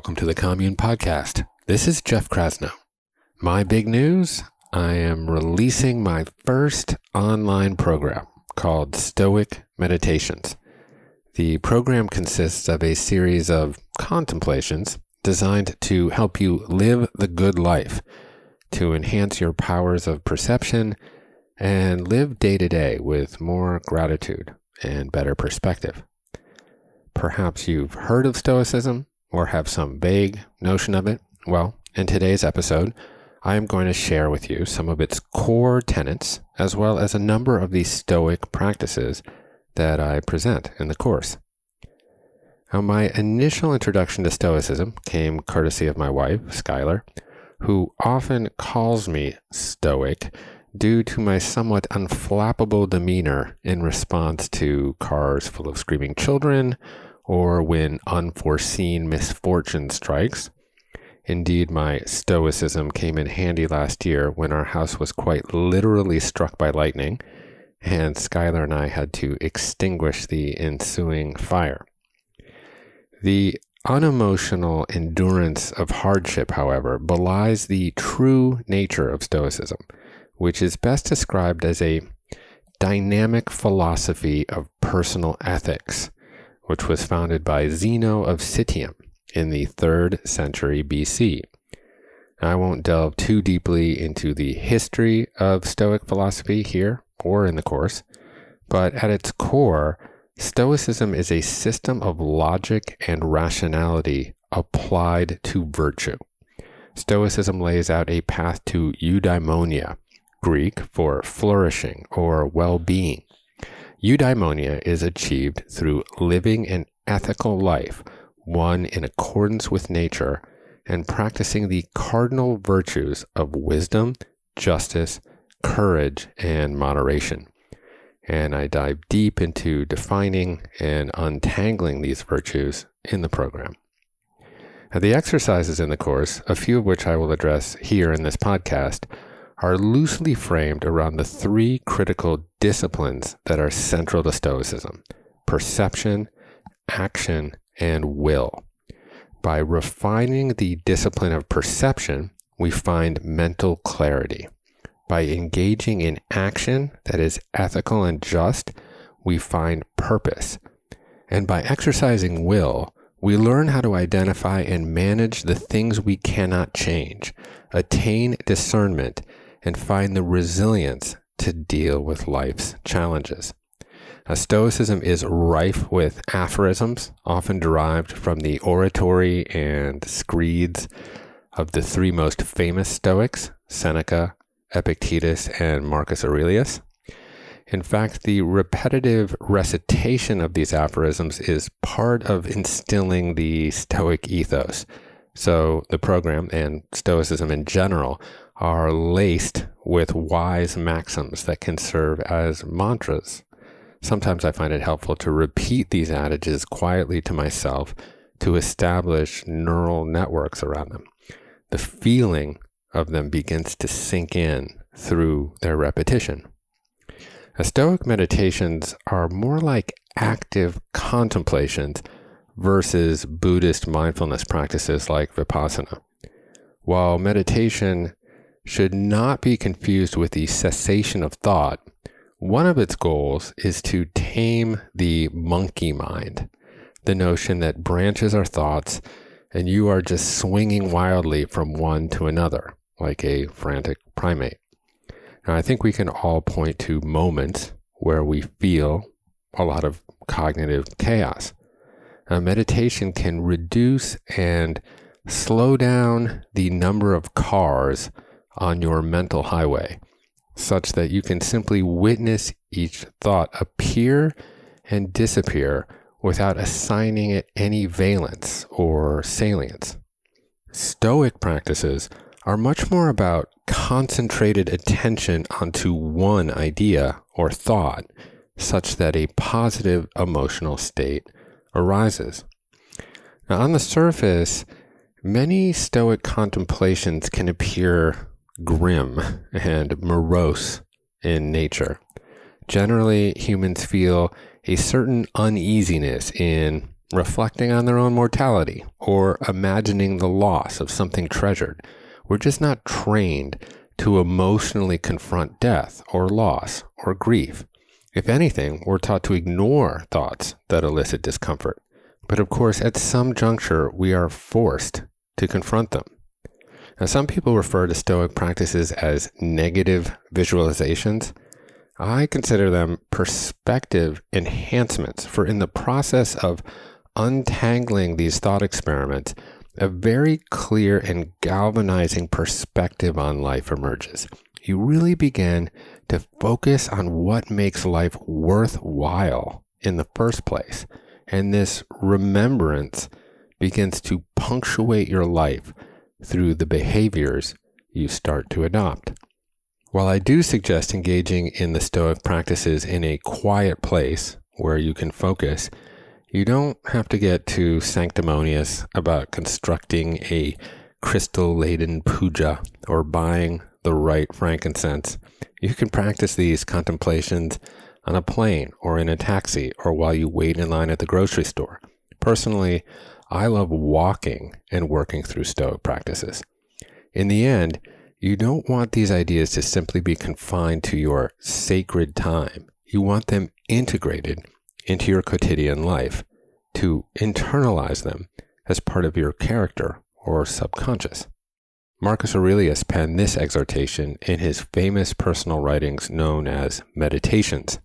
Welcome to the Commune Podcast. This is Jeff Krasno. My big news I am releasing my first online program called Stoic Meditations. The program consists of a series of contemplations designed to help you live the good life, to enhance your powers of perception, and live day to day with more gratitude and better perspective. Perhaps you've heard of Stoicism or have some vague notion of it? Well, in today's episode, I am going to share with you some of its core tenets, as well as a number of the Stoic practices that I present in the course. Now, my initial introduction to Stoicism came courtesy of my wife, Skylar, who often calls me Stoic due to my somewhat unflappable demeanor in response to cars full of screaming children or when unforeseen misfortune strikes. Indeed, my stoicism came in handy last year when our house was quite literally struck by lightning, and Skylar and I had to extinguish the ensuing fire. The unemotional endurance of hardship, however, belies the true nature of Stoicism, which is best described as a dynamic philosophy of personal ethics which was founded by Zeno of Citium in the 3rd century BC. I won't delve too deeply into the history of Stoic philosophy here or in the course, but at its core, Stoicism is a system of logic and rationality applied to virtue. Stoicism lays out a path to eudaimonia, Greek for flourishing or well being, Eudaimonia is achieved through living an ethical life, one in accordance with nature, and practicing the cardinal virtues of wisdom, justice, courage, and moderation. And I dive deep into defining and untangling these virtues in the program. Now, the exercises in the course, a few of which I will address here in this podcast, are loosely framed around the three critical disciplines that are central to Stoicism perception, action, and will. By refining the discipline of perception, we find mental clarity. By engaging in action that is ethical and just, we find purpose. And by exercising will, we learn how to identify and manage the things we cannot change, attain discernment, and find the resilience to deal with life's challenges. Now, Stoicism is rife with aphorisms, often derived from the oratory and screeds of the three most famous Stoics Seneca, Epictetus, and Marcus Aurelius. In fact, the repetitive recitation of these aphorisms is part of instilling the Stoic ethos. So, the program and Stoicism in general are laced with wise maxims that can serve as mantras. Sometimes I find it helpful to repeat these adages quietly to myself to establish neural networks around them. The feeling of them begins to sink in through their repetition. Stoic meditations are more like active contemplations versus Buddhist mindfulness practices like Vipassana. While meditation should not be confused with the cessation of thought, one of its goals is to tame the monkey mind, the notion that branches are thoughts and you are just swinging wildly from one to another, like a frantic primate. Now, I think we can all point to moments where we feel a lot of cognitive chaos. Now, meditation can reduce and slow down the number of cars on your mental highway such that you can simply witness each thought appear and disappear without assigning it any valence or salience. Stoic practices are much more about concentrated attention onto one idea or thought, such that a positive emotional state arises. Now, on the surface, many Stoic contemplations can appear grim and morose in nature. Generally, humans feel a certain uneasiness in reflecting on their own mortality or imagining the loss of something treasured. We're just not trained to emotionally confront death or loss or grief. If anything, we're taught to ignore thoughts that elicit discomfort. But of course, at some juncture, we are forced to confront them. Now, some people refer to Stoic practices as negative visualizations. I consider them perspective enhancements, for in the process of untangling these thought experiments, a very clear and galvanizing perspective on life emerges. You really begin to focus on what makes life worthwhile in the first place. And this remembrance begins to punctuate your life through the behaviors you start to adopt. While I do suggest engaging in the Stoic practices in a quiet place where you can focus, you don't have to get too sanctimonious about constructing a crystal laden puja or buying the right frankincense. You can practice these contemplations on a plane or in a taxi or while you wait in line at the grocery store. Personally, I love walking and working through Stoic practices. In the end, you don't want these ideas to simply be confined to your sacred time. You want them integrated into your quotidian life, to internalize them as part of your character or subconscious. Marcus Aurelius penned this exhortation in his famous personal writings known as Meditations.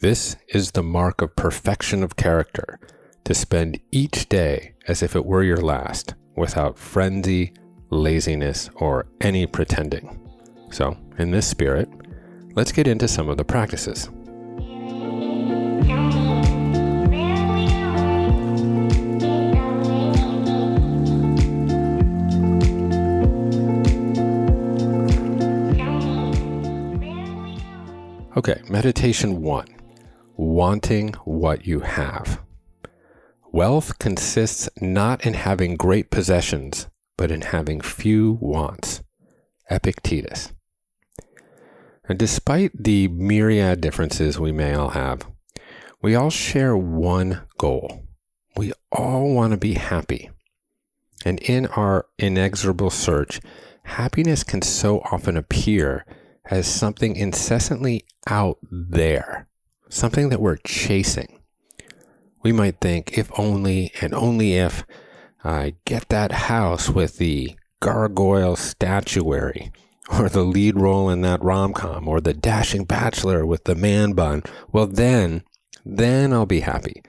This is the mark of perfection of character, to spend each day as if it were your last, without frenzy, laziness, or any pretending. So, in this spirit, let's get into some of the practices. Okay, meditation one wanting what you have. Wealth consists not in having great possessions, but in having few wants. Epictetus. And despite the myriad differences we may all have, we all share one goal. We all want to be happy. And in our inexorable search, happiness can so often appear as something incessantly out there, something that we're chasing. We might think, if only and only if I get that house with the gargoyle statuary, or the lead role in that rom com, or the dashing bachelor with the man bun, well, then, then I'll be happy.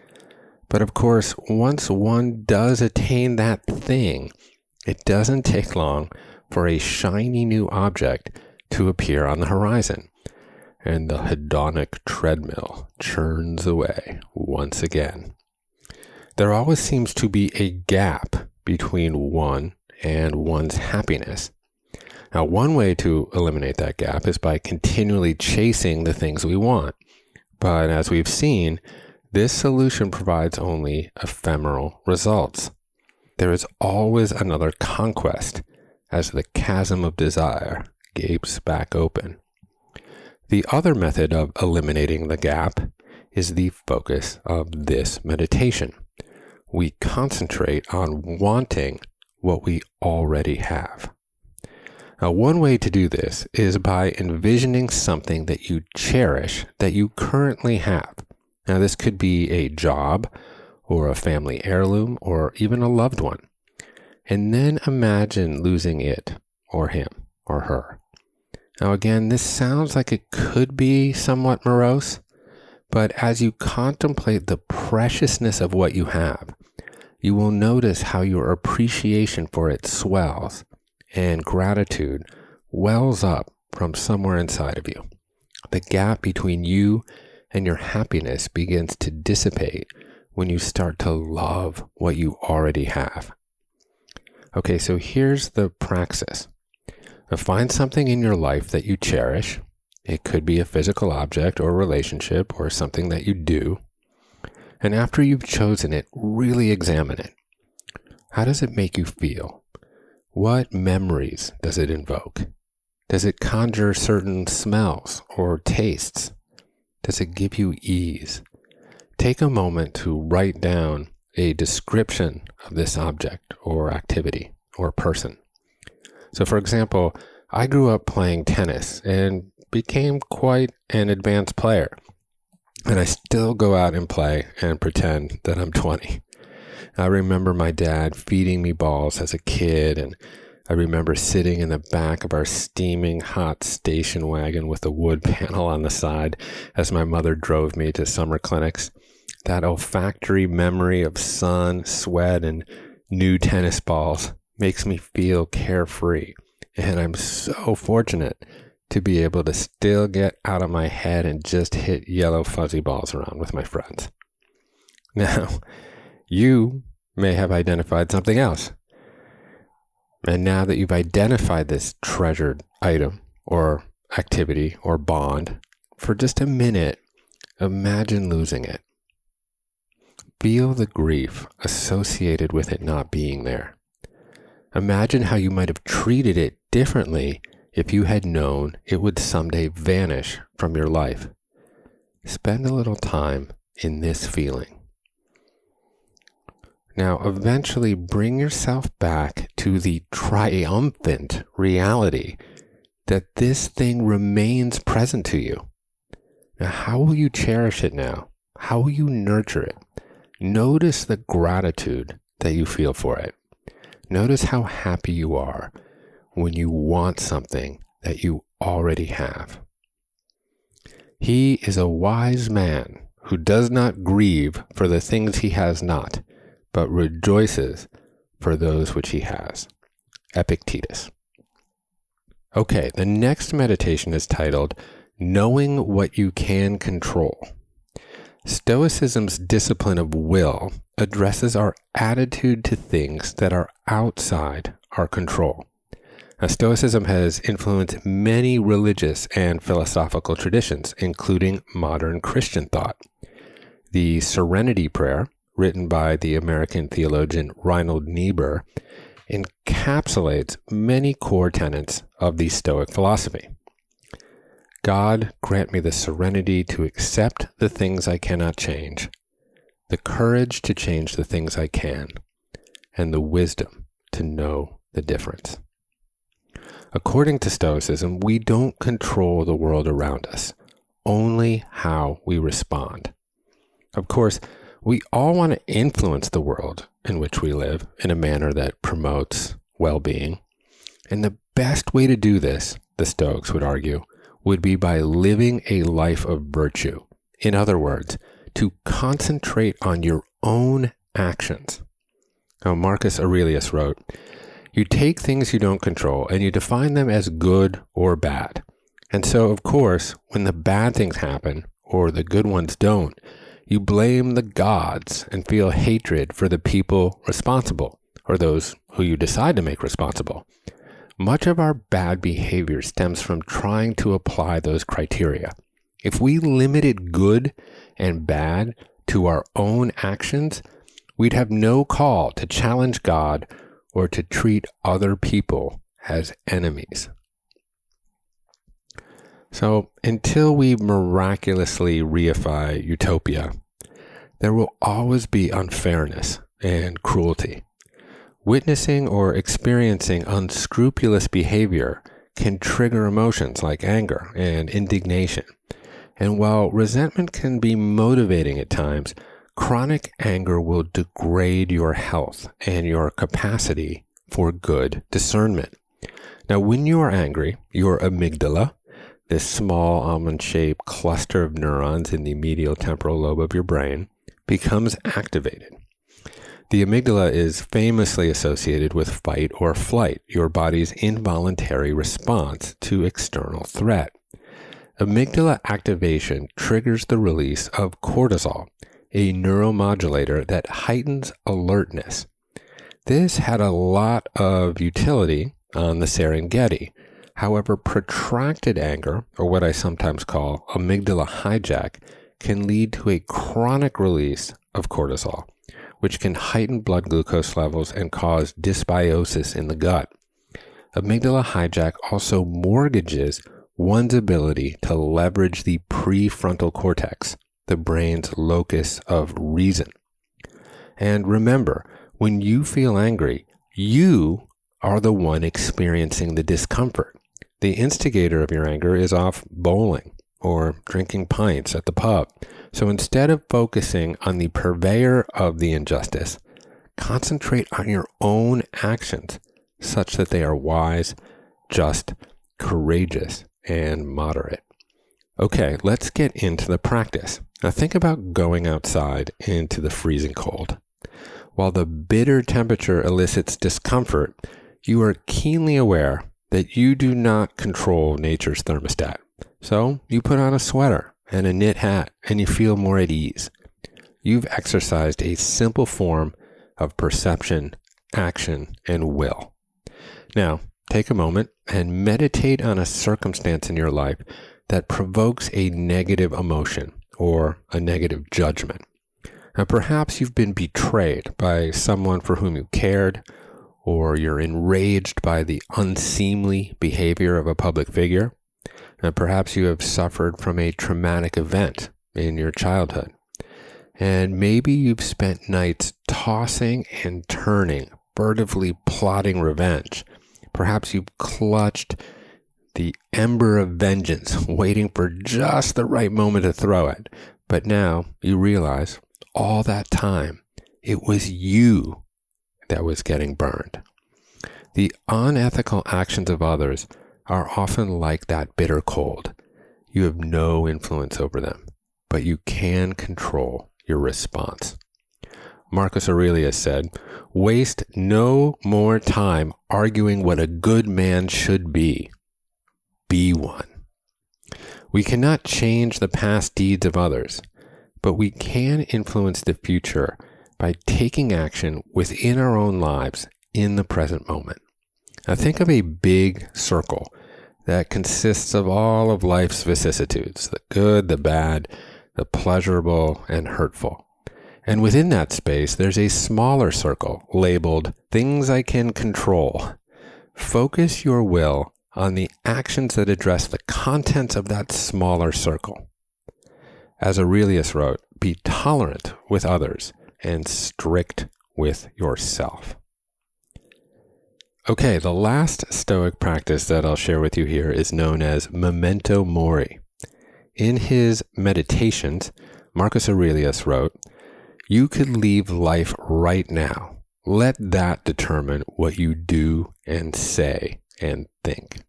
But of course, once one does attain that thing, it doesn't take long for a shiny new object to appear on the horizon. And the hedonic treadmill churns away once again. There always seems to be a gap between one and one's happiness. Now, one way to eliminate that gap is by continually chasing the things we want. But as we've seen, this solution provides only ephemeral results. There is always another conquest as the chasm of desire gapes back open. The other method of eliminating the gap is the focus of this meditation. We concentrate on wanting what we already have. Now, one way to do this is by envisioning something that you cherish that you currently have. Now, this could be a job or a family heirloom or even a loved one. And then imagine losing it or him or her. Now, again, this sounds like it could be somewhat morose, but as you contemplate the preciousness of what you have, you will notice how your appreciation for it swells and gratitude wells up from somewhere inside of you. The gap between you and your happiness begins to dissipate when you start to love what you already have. Okay, so here's the praxis. Find something in your life that you cherish. It could be a physical object or relationship or something that you do. And after you've chosen it, really examine it. How does it make you feel? What memories does it invoke? Does it conjure certain smells or tastes? Does it give you ease? Take a moment to write down a description of this object or activity or person. So, for example, I grew up playing tennis and became quite an advanced player. And I still go out and play and pretend that I'm 20. I remember my dad feeding me balls as a kid, and I remember sitting in the back of our steaming hot station wagon with a wood panel on the side as my mother drove me to summer clinics. That olfactory memory of sun, sweat, and new tennis balls makes me feel carefree. And I'm so fortunate to be able to still get out of my head and just hit yellow fuzzy balls around with my friends. Now, you may have identified something else. And now that you've identified this treasured item or activity or bond, for just a minute, imagine losing it. Feel the grief associated with it not being there. Imagine how you might have treated it differently if you had known it would someday vanish from your life. Spend a little time in this feeling. Now, eventually bring yourself back to the triumphant reality that this thing remains present to you. Now, how will you cherish it now? How will you nurture it? Notice the gratitude that you feel for it. Notice how happy you are when you want something that you already have. He is a wise man who does not grieve for the things he has not but rejoices for those which he has. Epictetus. Okay, the next meditation is titled Knowing What You Can Control. Stoicism's discipline of will addresses our attitude to things that are outside our control. Now, Stoicism has influenced many religious and philosophical traditions, including modern Christian thought. The Serenity Prayer written by the American theologian Reinhold Niebuhr, encapsulates many core tenets of the Stoic philosophy. God grant me the serenity to accept the things I cannot change, the courage to change the things I can, and the wisdom to know the difference. According to Stoicism, we don't control the world around us, only how we respond. Of course, we all want to influence the world in which we live in a manner that promotes well being. And the best way to do this, the Stoics would argue, would be by living a life of virtue. In other words, to concentrate on your own actions. Now, Marcus Aurelius wrote, You take things you don't control and you define them as good or bad. And so, of course, when the bad things happen or the good ones don't, you blame the gods and feel hatred for the people responsible, or those who you decide to make responsible. Much of our bad behavior stems from trying to apply those criteria. If we limited good and bad to our own actions, we'd have no call to challenge God or to treat other people as enemies. So, until we miraculously reify utopia, there will always be unfairness and cruelty. Witnessing or experiencing unscrupulous behavior can trigger emotions like anger and indignation. And while resentment can be motivating at times, chronic anger will degrade your health and your capacity for good discernment. Now, when you are angry, your amygdala, this small almond shaped cluster of neurons in the medial temporal lobe of your brain, becomes activated. The amygdala is famously associated with fight or flight, your body's involuntary response to external threat. Amygdala activation triggers the release of cortisol, a neuromodulator that heightens alertness. This had a lot of utility on the Serengeti. However, protracted anger, or what I sometimes call amygdala hijack, can lead to a chronic release of cortisol, which can heighten blood glucose levels and cause dysbiosis in the gut. Amygdala hijack also mortgages one's ability to leverage the prefrontal cortex, the brain's locus of reason. And remember, when you feel angry, you are the one experiencing the discomfort. The instigator of your anger is off bowling or drinking pints at the pub. So instead of focusing on the purveyor of the injustice, concentrate on your own actions such that they are wise, just, courageous, and moderate. Okay, let's get into the practice. Now think about going outside into the freezing cold. While the bitter temperature elicits discomfort, you are keenly aware that you do not control nature's thermostat. So you put on a sweater and a knit hat and you feel more at ease. You've exercised a simple form of perception, action, and will. Now, take a moment and meditate on a circumstance in your life that provokes a negative emotion or a negative judgment. Perhaps you've been betrayed by someone for whom you cared, or you're enraged by the unseemly behavior of a public figure. Perhaps you have suffered from a traumatic event in your childhood. And maybe you've spent nights tossing and turning, furtively plotting revenge. Perhaps you've clutched the ember of vengeance, waiting for just the right moment to throw it. But now you realize all that time it was you that was getting burned. The unethical actions of others are often like that bitter cold. You have no influence over them, but you can control your response. Marcus Aurelius said, Waste no more time arguing what a good man should be. Be one. We cannot change the past deeds of others, but we can influence the future by taking action within our own lives in the present moment. Now, think of a big circle that consists of all of life's vicissitudes the good, the bad, the pleasurable, and hurtful. And within that space, there's a smaller circle labeled Things I Can Control. Focus your will on the actions that address the contents of that smaller circle. As Aurelius wrote, be tolerant with others and strict with yourself. Okay, the last Stoic practice that I'll share with you here is known as memento mori. In his Meditations, Marcus Aurelius wrote, You could leave life right now. Let that determine what you do and say and think.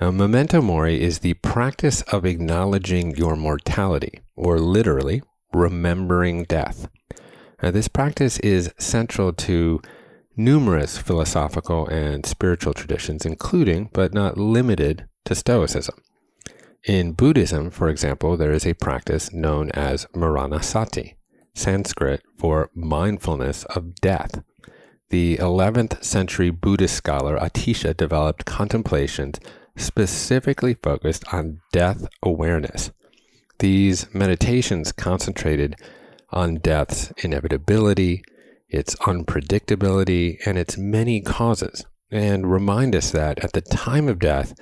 Now, memento mori is the practice of acknowledging your mortality, or literally, remembering death. Now, this practice is central to numerous philosophical and spiritual traditions, including, but not limited to Stoicism. In Buddhism, for example, there is a practice known as Maranasati, Sanskrit for mindfulness of death. The 11th century Buddhist scholar Atisha developed contemplations specifically focused on death awareness. These meditations concentrated on death's inevitability, its unpredictability, and its many causes, and remind us that at the time of death,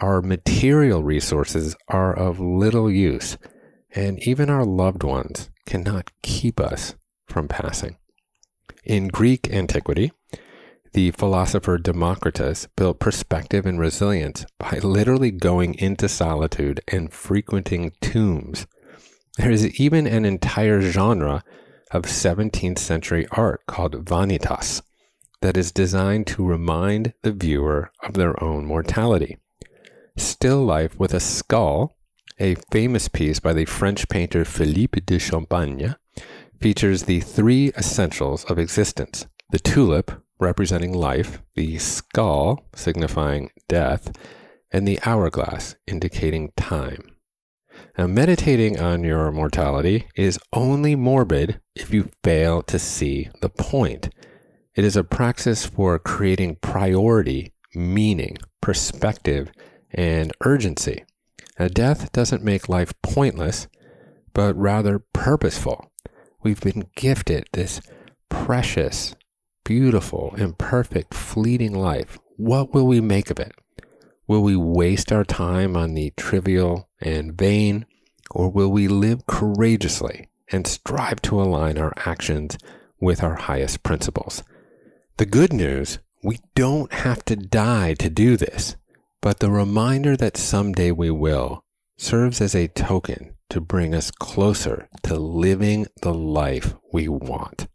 our material resources are of little use, and even our loved ones cannot keep us from passing. In Greek antiquity, the philosopher Democritus built perspective and resilience by literally going into solitude and frequenting tombs. There is even an entire genre of 17th century art called vanitas that is designed to remind the viewer of their own mortality. Still Life with a Skull, a famous piece by the French painter Philippe de Champaigne, features the three essentials of existence the tulip, representing life, the skull, signifying death, and the hourglass, indicating time. Now, meditating on your mortality is only morbid if you fail to see the point. It is a praxis for creating priority, meaning, perspective, and urgency. Now, death doesn't make life pointless, but rather purposeful. We've been gifted this precious, beautiful, imperfect, fleeting life. What will we make of it? Will we waste our time on the trivial and vain, or will we live courageously and strive to align our actions with our highest principles? The good news we don't have to die to do this. But the reminder that someday we will serves as a token to bring us closer to living the life we want.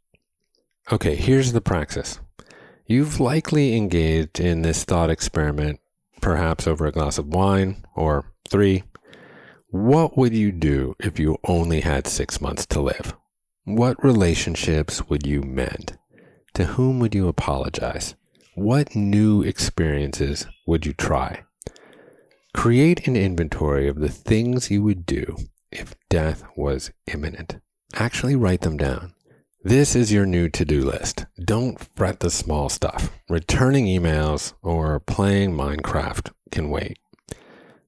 Okay, here's the praxis. You've likely engaged in this thought experiment, perhaps over a glass of wine or three. What would you do if you only had six months to live? What relationships would you mend? To whom would you apologize? What new experiences would you try? Create an inventory of the things you would do if death was imminent. Actually write them down. This is your new to do list. Don't fret the small stuff. Returning emails or playing Minecraft can wait.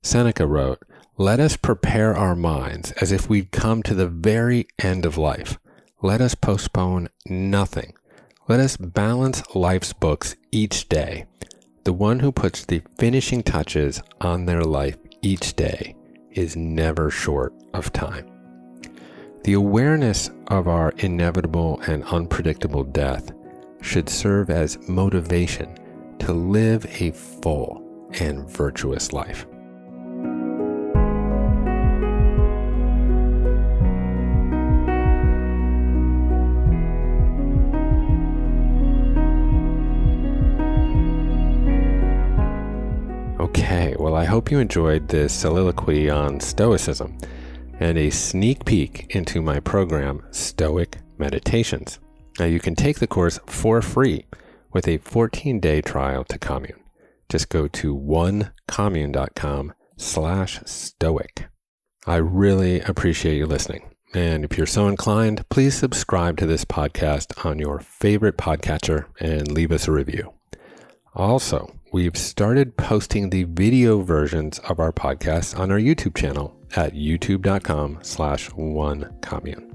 Seneca wrote, Let us prepare our minds as if we'd come to the very end of life. Let us postpone nothing let us balance life's books each day. The one who puts the finishing touches on their life each day is never short of time. The awareness of our inevitable and unpredictable death should serve as motivation to live a full and virtuous life. I hope you enjoyed this soliloquy on Stoicism and a sneak peek into my program, Stoic Meditations. Now, you can take the course for free with a 14 day trial to Commune. Just go to onecommune.com slash stoic. I really appreciate you listening. And if you're so inclined, please subscribe to this podcast on your favorite podcatcher and leave us a review. Also, we've started posting the video versions of our podcast on our YouTube channel at youtube.com slash one commune.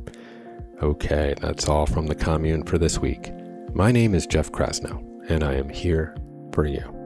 Okay, that's all from the commune for this week. My name is Jeff Krasno, and I am here for you.